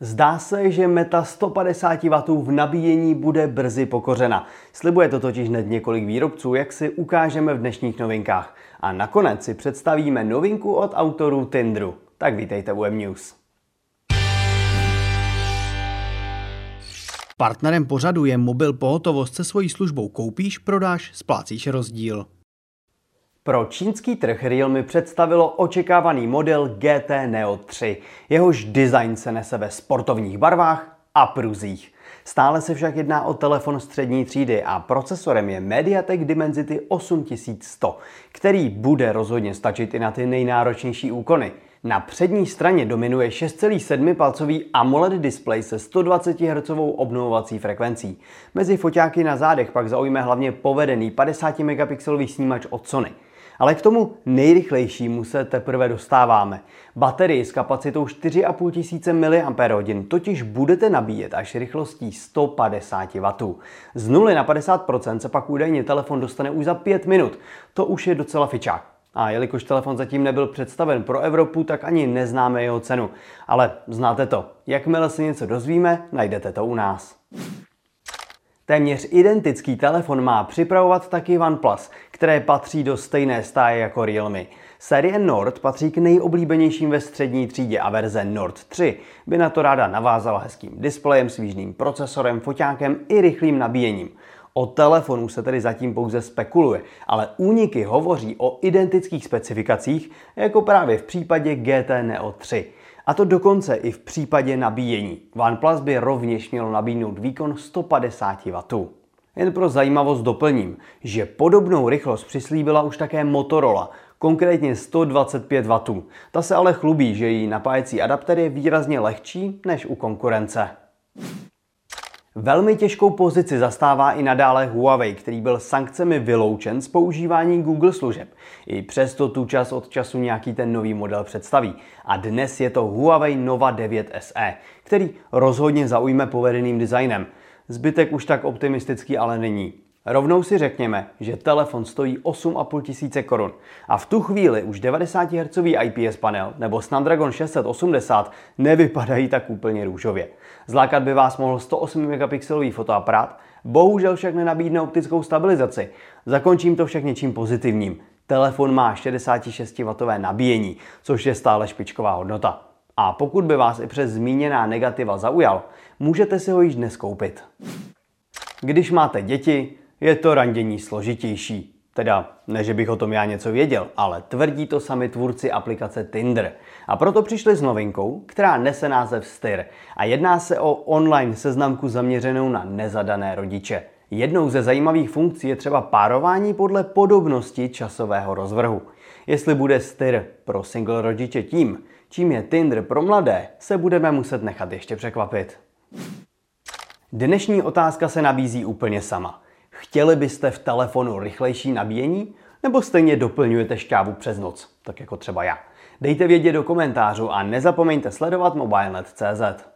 Zdá se, že meta 150 W v nabíjení bude brzy pokořena. Slibuje to totiž hned několik výrobců, jak si ukážeme v dnešních novinkách. A nakonec si představíme novinku od autorů Tindru. Tak vítejte u M-News. Partnerem pořadu je mobil pohotovost se svojí službou koupíš, prodáš, splácíš rozdíl. Pro čínský trh Realme představilo očekávaný model GT Neo 3. Jehož design se nese ve sportovních barvách a pruzích. Stále se však jedná o telefon střední třídy a procesorem je MediaTek Dimensity 8100, který bude rozhodně stačit i na ty nejnáročnější úkony. Na přední straně dominuje 6,7 AMOLED display se 120 Hz obnovovací frekvencí. Mezi foťáky na zádech pak zaujme hlavně povedený 50 megapixelový snímač od Sony. Ale k tomu nejrychlejšímu se teprve dostáváme. Baterii s kapacitou 4500 mAh totiž budete nabíjet až rychlostí 150 W. Z 0 na 50% se pak údajně telefon dostane už za 5 minut. To už je docela fičák. A jelikož telefon zatím nebyl představen pro Evropu, tak ani neznáme jeho cenu. Ale znáte to. Jakmile se něco dozvíme, najdete to u nás. Téměř identický telefon má připravovat taky OnePlus, které patří do stejné stáje jako Realme. Série Nord patří k nejoblíbenějším ve střední třídě a verze Nord 3 by na to ráda navázala hezkým displejem, svížným procesorem, foťákem i rychlým nabíjením. O telefonu se tedy zatím pouze spekuluje, ale úniky hovoří o identických specifikacích, jako právě v případě GT Neo 3. A to dokonce i v případě nabíjení. OnePlus by rovněž měl nabídnout výkon 150 W. Jen pro zajímavost doplním, že podobnou rychlost přislíbila už také Motorola, konkrétně 125 W. Ta se ale chlubí, že její napájecí adapter je výrazně lehčí než u konkurence. Velmi těžkou pozici zastává i nadále Huawei, který byl sankcemi vyloučen z používání Google služeb. I přesto tu čas od času nějaký ten nový model představí. A dnes je to Huawei Nova 9 SE, který rozhodně zaujme povedeným designem. Zbytek už tak optimistický ale není. Rovnou si řekněme, že telefon stojí 8,5 tisíce korun a v tu chvíli už 90 Hz IPS panel nebo Snapdragon 680 nevypadají tak úplně růžově. Zlákat by vás mohl 108 megapixelový fotoaparát, bohužel však nenabídne optickou stabilizaci. Zakončím to však něčím pozitivním. Telefon má 66W nabíjení, což je stále špičková hodnota. A pokud by vás i přes zmíněná negativa zaujal, můžete si ho již dnes koupit. Když máte děti, je to randění složitější. Teda, ne, že bych o tom já něco věděl, ale tvrdí to sami tvůrci aplikace Tinder. A proto přišli s novinkou, která nese název Styr. A jedná se o online seznamku zaměřenou na nezadané rodiče. Jednou ze zajímavých funkcí je třeba párování podle podobnosti časového rozvrhu. Jestli bude Styr pro single rodiče tím, čím je Tinder pro mladé, se budeme muset nechat ještě překvapit. Dnešní otázka se nabízí úplně sama. Chtěli byste v telefonu rychlejší nabíjení? Nebo stejně doplňujete šťávu přes noc, tak jako třeba já? Dejte vědět do komentářů a nezapomeňte sledovat mobilenet.cz.